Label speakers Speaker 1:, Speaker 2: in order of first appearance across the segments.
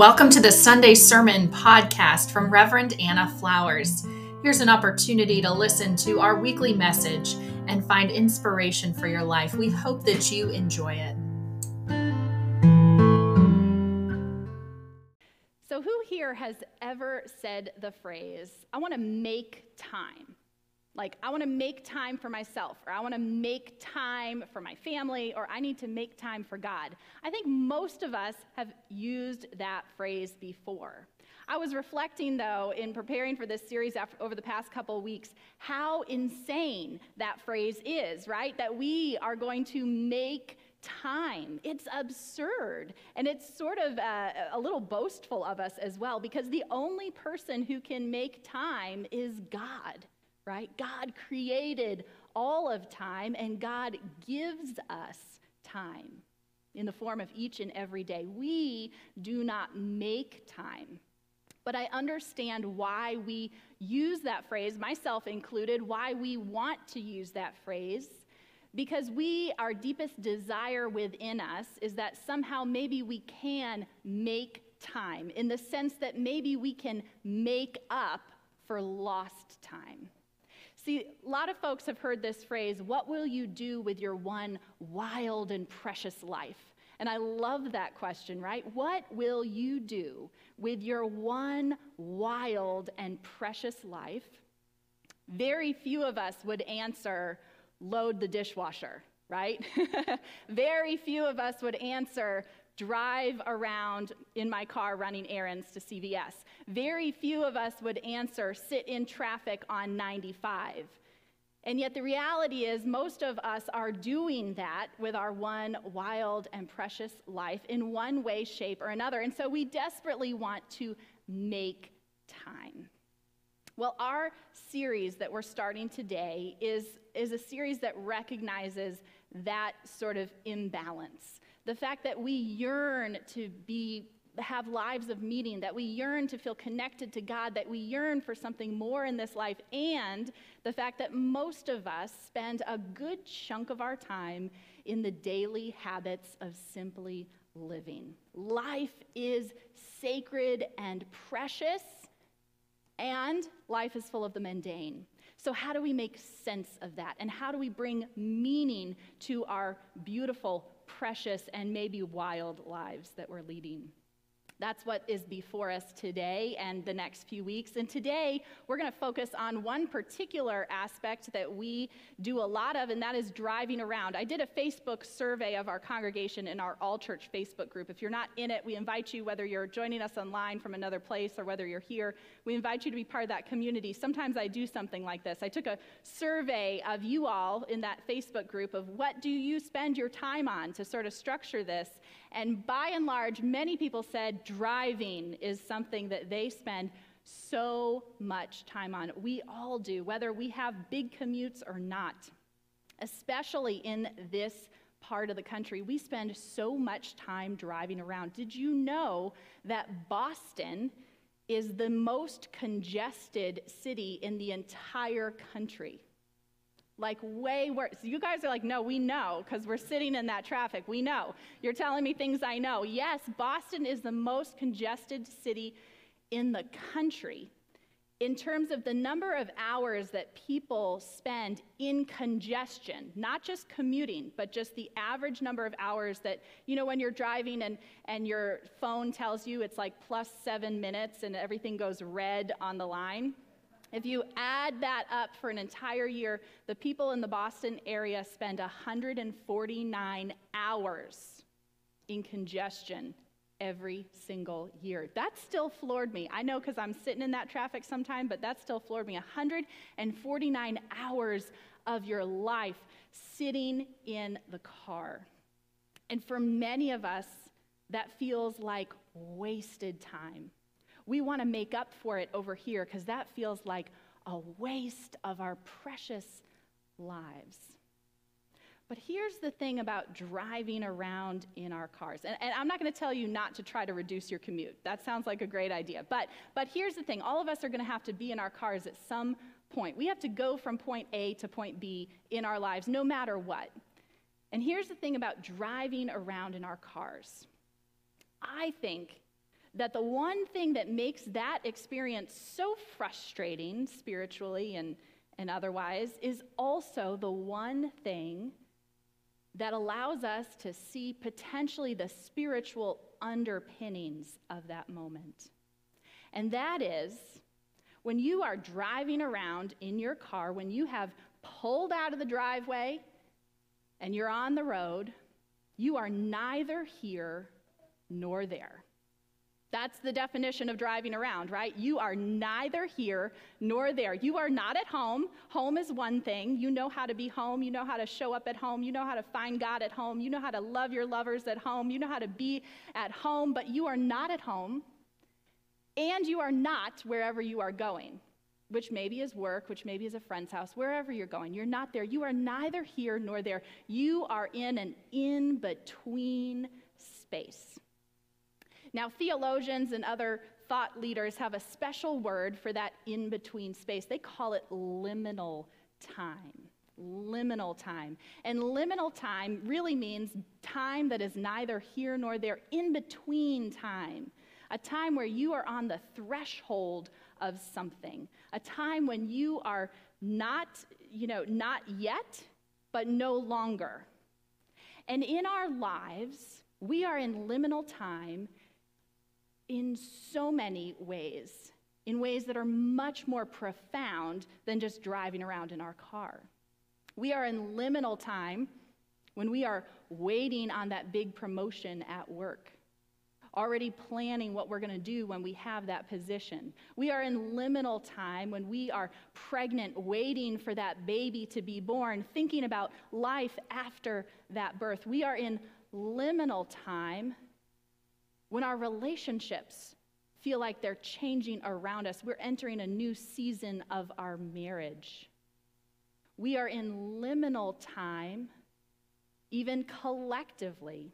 Speaker 1: Welcome to the Sunday Sermon podcast from Reverend Anna Flowers. Here's an opportunity to listen to our weekly message and find inspiration for your life. We hope that you enjoy it.
Speaker 2: So, who here has ever said the phrase, I want to make time? Like, I want to make time for myself, or I want to make time for my family, or I need to make time for God. I think most of us have used that phrase before. I was reflecting, though, in preparing for this series after, over the past couple weeks, how insane that phrase is, right? That we are going to make time. It's absurd. And it's sort of uh, a, little boastful of us as well, because the only person who can make time is God right? God created all of time, and God gives us time in the form of each and every day. We do not make time. But I understand why we use that phrase, myself included, why we want to use that phrase. Because we, our deepest desire within us is that somehow maybe we can make time in the sense that maybe we can make up for lost time. See, a lot of folks have heard this phrase, what will you do with your one wild and precious life? And I love that question, right? What will you do with your one wild and precious life? Very few of us would answer, load the dishwasher, right? Very few of us would answer, drive around in my car running errands to CVS. Very few of us would answer, sit in traffic on 95. And yet, the reality is, most of us are doing that with our one wild and precious life in one way, shape, or another. And so we desperately want to make time. Well, our series that we're starting today is, is a series that recognizes that sort of imbalance the fact that we yearn to be have lives of meaning, that we yearn to feel connected to God, that we yearn for something more in this life, and the fact that most of us spend a good chunk of our time in the daily habits of simply living. Life is sacred and precious, and life is full of the mundane. So, how do we make sense of that? And how do we bring meaning to our beautiful, precious, and maybe wild lives that we're leading. That's what is before us today and the next few weeks. And today, we're going to focus on one particular aspect that we do a lot of, and that is driving around. I did a Facebook survey of our congregation in our All Church Facebook group. If you're not in it, we invite you, whether you're joining us online from another place or whether you're here, we invite you to be part of that community. Sometimes I do something like this. I took a survey of you all in that Facebook group of what do you spend your time on to sort of structure this. And by and large, many people said driving is something that they spend so much time on. We all do, whether we have big commutes or not, especially in this part of the country. We spend so much time driving around. Did you know that Boston is the most congested city in the entire country? Like way worse. You guys are like, no, we know because we're sitting in that traffic. We know. You're telling me things I know. Yes, Boston is the most congested city in the country in terms of the number of hours that people spend in congestion, not just commuting, but just the average number of hours that, you know, when you're driving and, and your phone tells you it's like plus seven minutes and everything goes red on the line. If you add that up for an entire year, the people in the Boston area spend 149 hours in congestion every single year. That still floored me. I know because I'm sitting in that traffic sometime, but that still floored me. 149 hours of your life sitting in the car. And for many of us, that feels like wasted time. We want to make up for it over here because that feels like a waste of our precious lives. But here's the thing about driving around in our cars. And, and I'm not going to tell you not to try to reduce your commute. That sounds like a great idea. But, but here's the thing all of us are going to have to be in our cars at some point. We have to go from point A to point B in our lives, no matter what. And here's the thing about driving around in our cars I think that the one thing that makes that experience so frustrating spiritually and, and otherwise is also the one thing that allows us to see potentially the spiritual underpinnings of that moment. And that is when you are driving around in your car, when you have pulled out of the driveway and you're on the road, you are neither here nor there. That's the definition of driving around, right? You are neither here nor there. You are not at home. Home is one thing. You know how to be home. You know how to show up at home. You know how to find God at home. You know how to love your lovers at home. You know how to be at home, but you are not at home. And you are not wherever you are going, which maybe is work, which maybe is a friend's house, wherever you're going. You're not there. You are neither here nor there. You are in an in between space. Now, theologians and other thought leaders have a special word for that in between space. They call it liminal time. Liminal time. And liminal time really means time that is neither here nor there, in between time. A time where you are on the threshold of something. A time when you are not, you know, not yet, but no longer. And in our lives, we are in liminal time in so many ways, in ways that are much more profound than just driving around in our car. We are in liminal time when we are waiting on that big promotion at work, already planning what we're going to do when we have that position. We are in liminal time when we are pregnant, waiting for that baby to be born, thinking about life after that birth. We are in liminal time when our relationships feel like they're changing around us, we're entering a new season of our marriage. We are in liminal time, even collectively,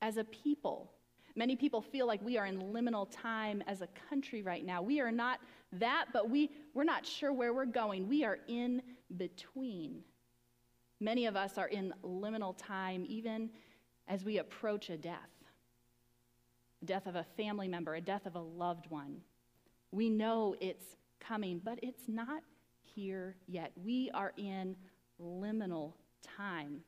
Speaker 2: as a people. Many people feel like we are in liminal time as a country right now. We are not that, but we, we're not sure where we're going. We are in between. Many of us are in liminal time even as we approach a death death of a family member, a death of a loved one. We know it's coming, but it's not here yet. We are in liminal time.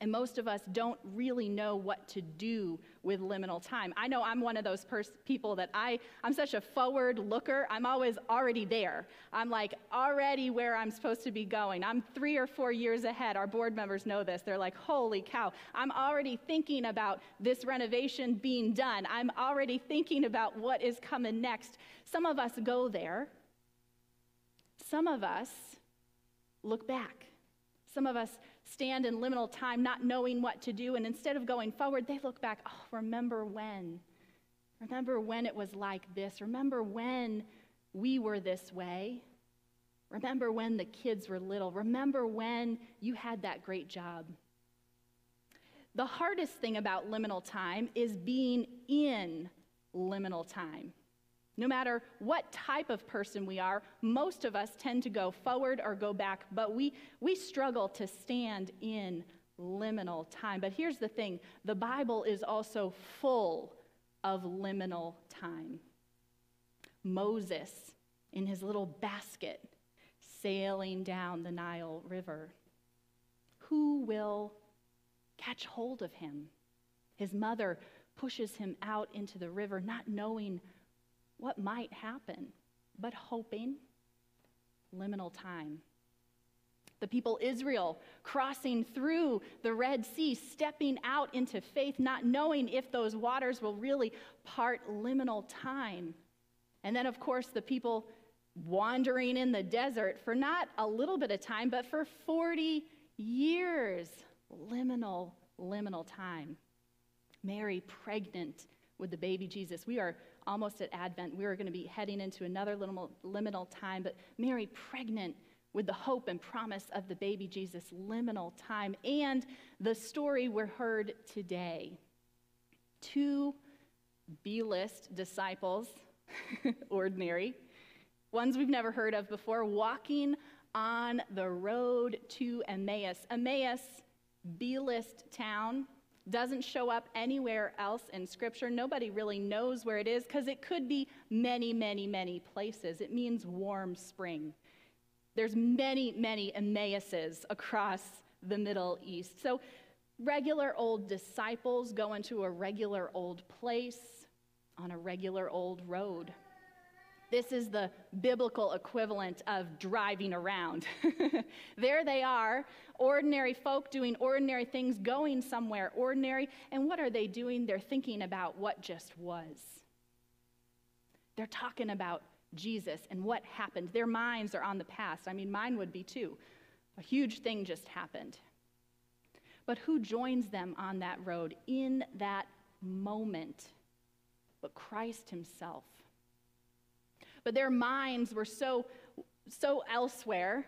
Speaker 2: And most of us don't really know what to do with liminal time. I know I'm one of those pers- people that I, I'm such a forward looker. I'm always already there. I'm like already where I'm supposed to be going. I'm three or four years ahead. Our board members know this. They're like, holy cow, I'm already thinking about this renovation being done. I'm already thinking about what is coming next. Some of us go there, some of us look back. Some of us stand in liminal time not knowing what to do, and instead of going forward, they look back, oh, remember when? Remember when it was like this? Remember when we were this way? Remember when the kids were little? Remember when you had that great job? The hardest thing about liminal time is being in liminal time. No matter what type of person we are, most of us tend to go forward or go back, but we, we struggle to stand in liminal time. But here's the thing the Bible is also full of liminal time. Moses, in his little basket, sailing down the Nile River. Who will catch hold of him? His mother pushes him out into the river, not knowing what might happen, but hoping. Liminal time. The people Israel crossing through the Red Sea, stepping out into faith, not knowing if those waters will really part liminal time. And then, of course, the people wandering in the desert for not a little bit of time, but for 40 years. Liminal, liminal time. Mary pregnant with the baby Jesus. We are almost at Advent. We were going to be heading into another little liminal time, but Mary pregnant with the hope and promise of the baby Jesus, liminal time, and the story we're heard today. Two B list disciples, ordinary, ones we've never heard of before, walking on the road to Emmaus. Emmaus, B list town, Doesn't show up anywhere else in Scripture. Nobody really knows where it is because it could be many, many, many places. It means warm spring. There's many, many Emmauses across the Middle East. So regular old disciples go into a regular old place on a regular old road. This is the biblical equivalent of driving around. there they are, ordinary folk doing ordinary things, going somewhere ordinary. And what are they doing? They're thinking about what just was. They're talking about Jesus and what happened. Their minds are on the past. I mean, mine would be too. A huge thing just happened. But who joins them on that road in that moment? But Christ Himself. But their minds were so, so elsewhere,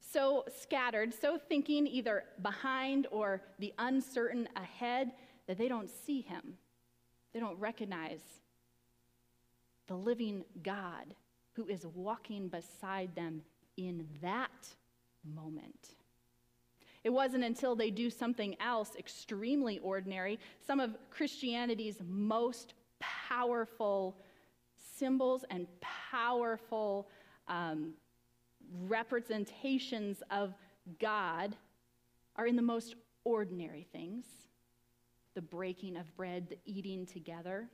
Speaker 2: so scattered, so thinking either behind or the uncertain ahead that they don't see Him. They don't recognize the living God who is walking beside them in that moment. It wasn't until they do something else extremely ordinary, some of Christianity's most powerful symbols and powerful um, representations of God are in the most ordinary things the breaking of bread, the eating together.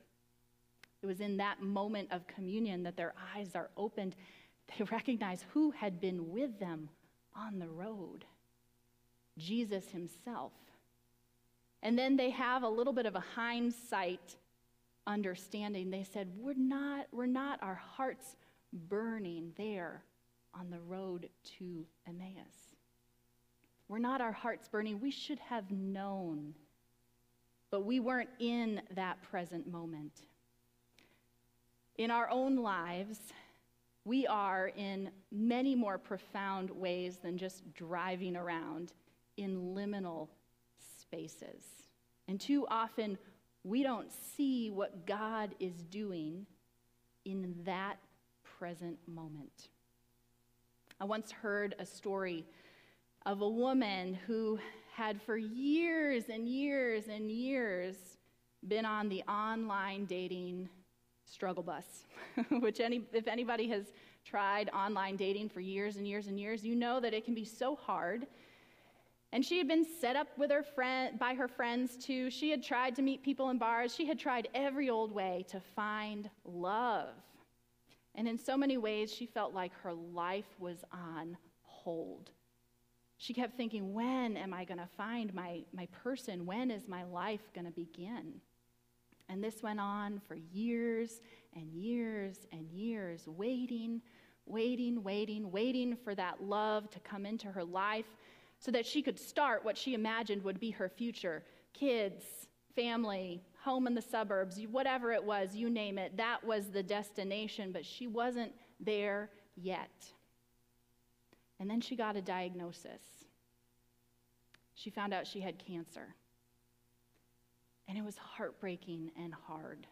Speaker 2: It was in that moment of communion that their eyes are opened. They recognize who had been with them on the road. Jesus himself. And then they have a little bit of a hindsight understanding. They said, We're not, we're not our hearts burning there on the road to Emmaus. We're not our hearts burning. We should have known, but we weren't in that present moment. In our own lives, we are in many more profound ways than just driving around in liminal spaces. And too often, we don't see what God is doing in that present moment. I once heard a story of a woman who had for years and years and years been on the online dating struggle bus, which any, if anybody has tried online dating for years and years and years, you know that it can be so hard and she had been set up with her friend, by her friends too. She had tried to meet people in bars. She had tried every old way to find love. And in so many ways, she felt like her life was on hold. She kept thinking, when am I going to find my, my person? When is my life going to begin? And this went on for years and years and years, waiting, waiting, waiting, waiting for that love to come into her life so that she could start what she imagined would be her future kids, family, home in the suburbs, whatever it was, you name it. That was the destination, but she wasn't there yet. And then she got a diagnosis. She found out she had cancer. And it was heartbreaking and hard.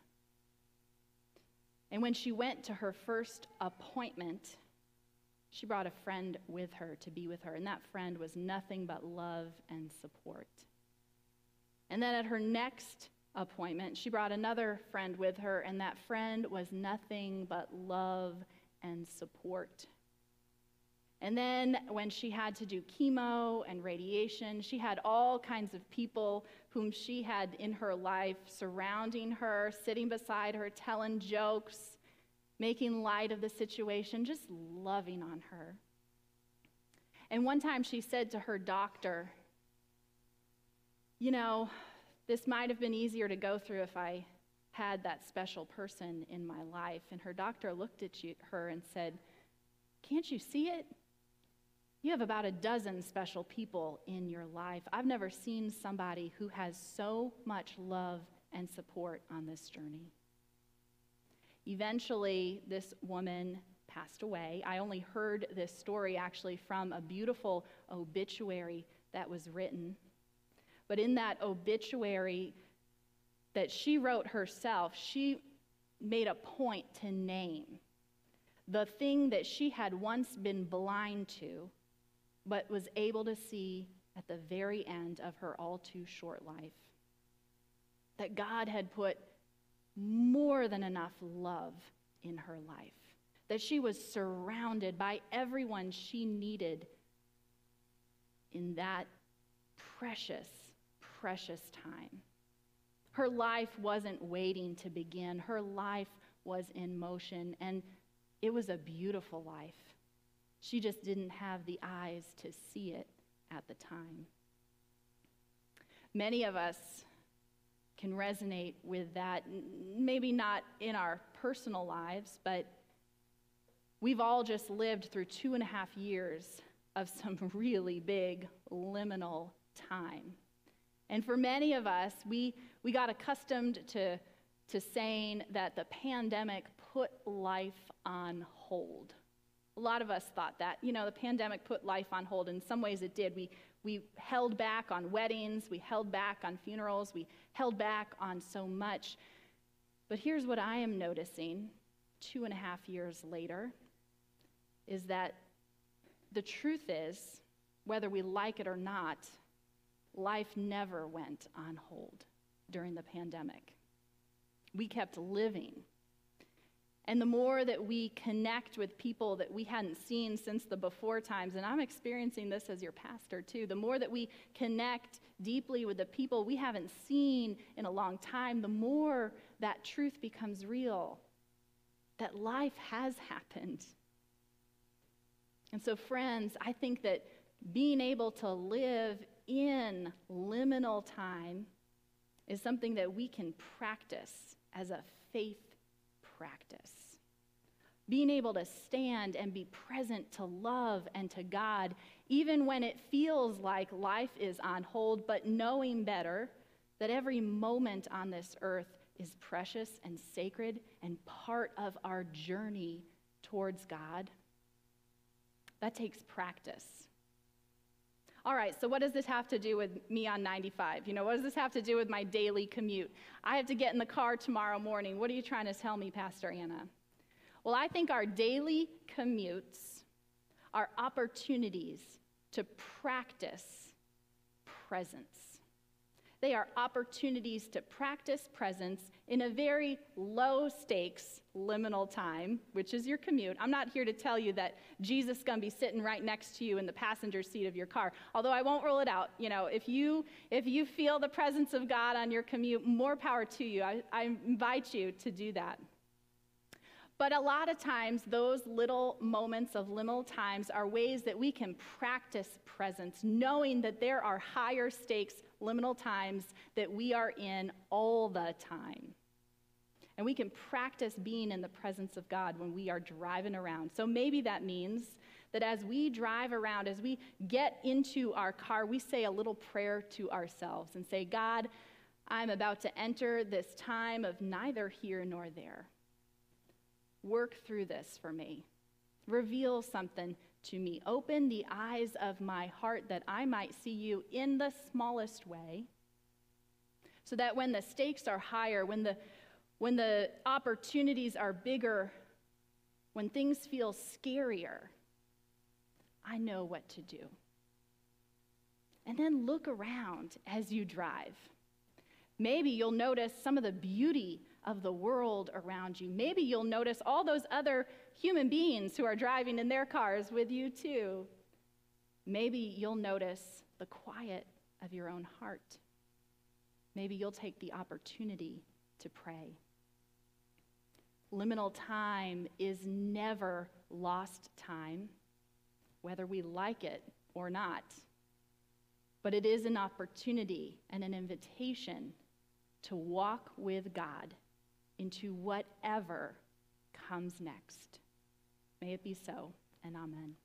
Speaker 2: And when she went to her first appointment, she brought a friend with her to be with her, and that friend was nothing but love and support. And then at her next appointment, she brought another friend with her, and that friend was nothing but love and support. And then when she had to do chemo and radiation, she had all kinds of people whom she had in her life surrounding her, sitting beside her, telling jokes, making light of the situation, just loving on her. And one time she said to her doctor, You know, this might have been easier to go through if I had that special person in my life. And her doctor looked at you, her and said, Can't you see it? You have about a dozen special people in your life. I've never seen somebody who has so much love and support on this journey. Eventually, this woman passed away. I only heard this story actually from a beautiful obituary that was written. But in that obituary that she wrote herself, she made a point to name the thing that she had once been blind to, but was able to see at the very end of her all too short life. that God had put more than enough love in her life, that she was surrounded by everyone she needed in that precious, precious time. Her life wasn't waiting to begin, her life was in motion, and it was a beautiful life. She just didn't have the eyes to see it at the time. Many of us can resonate with that, maybe not in our personal lives, but we've all just lived through two and a half years of some really big liminal time. And for many of us, we, we got accustomed to, to saying that the pandemic put life on hold. A lot of us thought that. You know, the pandemic put life on hold. In some ways, it did. We, we held back on weddings, we held back on funerals, we held back on so much. But here's what I am noticing two and a half years later is that the truth is, whether we like it or not, life never went on hold during the pandemic. We kept living. And the more that we connect with people that we hadn't seen since the before times, and I'm experiencing this as your pastor too, the more that we connect deeply with the people we haven't seen in a long time, the more that truth becomes real that life has happened. And so, friends, I think that being able to live in liminal time is something that we can practice as a faith practice. Being able to stand and be present to love and to God, even when it feels like life is on hold, but knowing better that every moment on this earth is precious and sacred and part of our journey towards God. That takes practice. All right, so what does this have to do with me on 95? You know, what does this have to do with my daily commute? I have to get in the car tomorrow morning. What are you trying to tell me, Pastor Anna? Well, I think our daily commutes are opportunities to practice presence. They are opportunities to practice presence in a very low stakes liminal time, which is your commute. I'm not here to tell you that Jesus is going to be sitting right next to you in the passenger seat of your car. Although I won't rule it out. You know, if you if you feel the presence of God on your commute, more power to you. I, I invite you to do that. But a lot of times, those little moments of liminal times are ways that we can practice presence, knowing that there are higher stakes liminal times that we are in all the time. And we can practice being in the presence of God when we are driving around. So maybe that means that as we drive around, as we get into our car, we say a little prayer to ourselves and say, God, I'm about to enter this time of neither here nor there. Work through this for me. Reveal something to me. Open the eyes of my heart that I might see you in the smallest way, so that when the stakes are higher, when the, when the opportunities are bigger, when things feel scarier, I know what to do. And then look around as you drive. Maybe you'll notice some of the beauty of the world around you. Maybe you'll notice all those other human beings who are driving in their cars with you, too. Maybe you'll notice the quiet of your own heart. Maybe you'll take the opportunity to pray. Liminal time is never lost time, whether we like it or not. But it is an opportunity and an invitation to walk with God into whatever comes next. May it be so, and amen.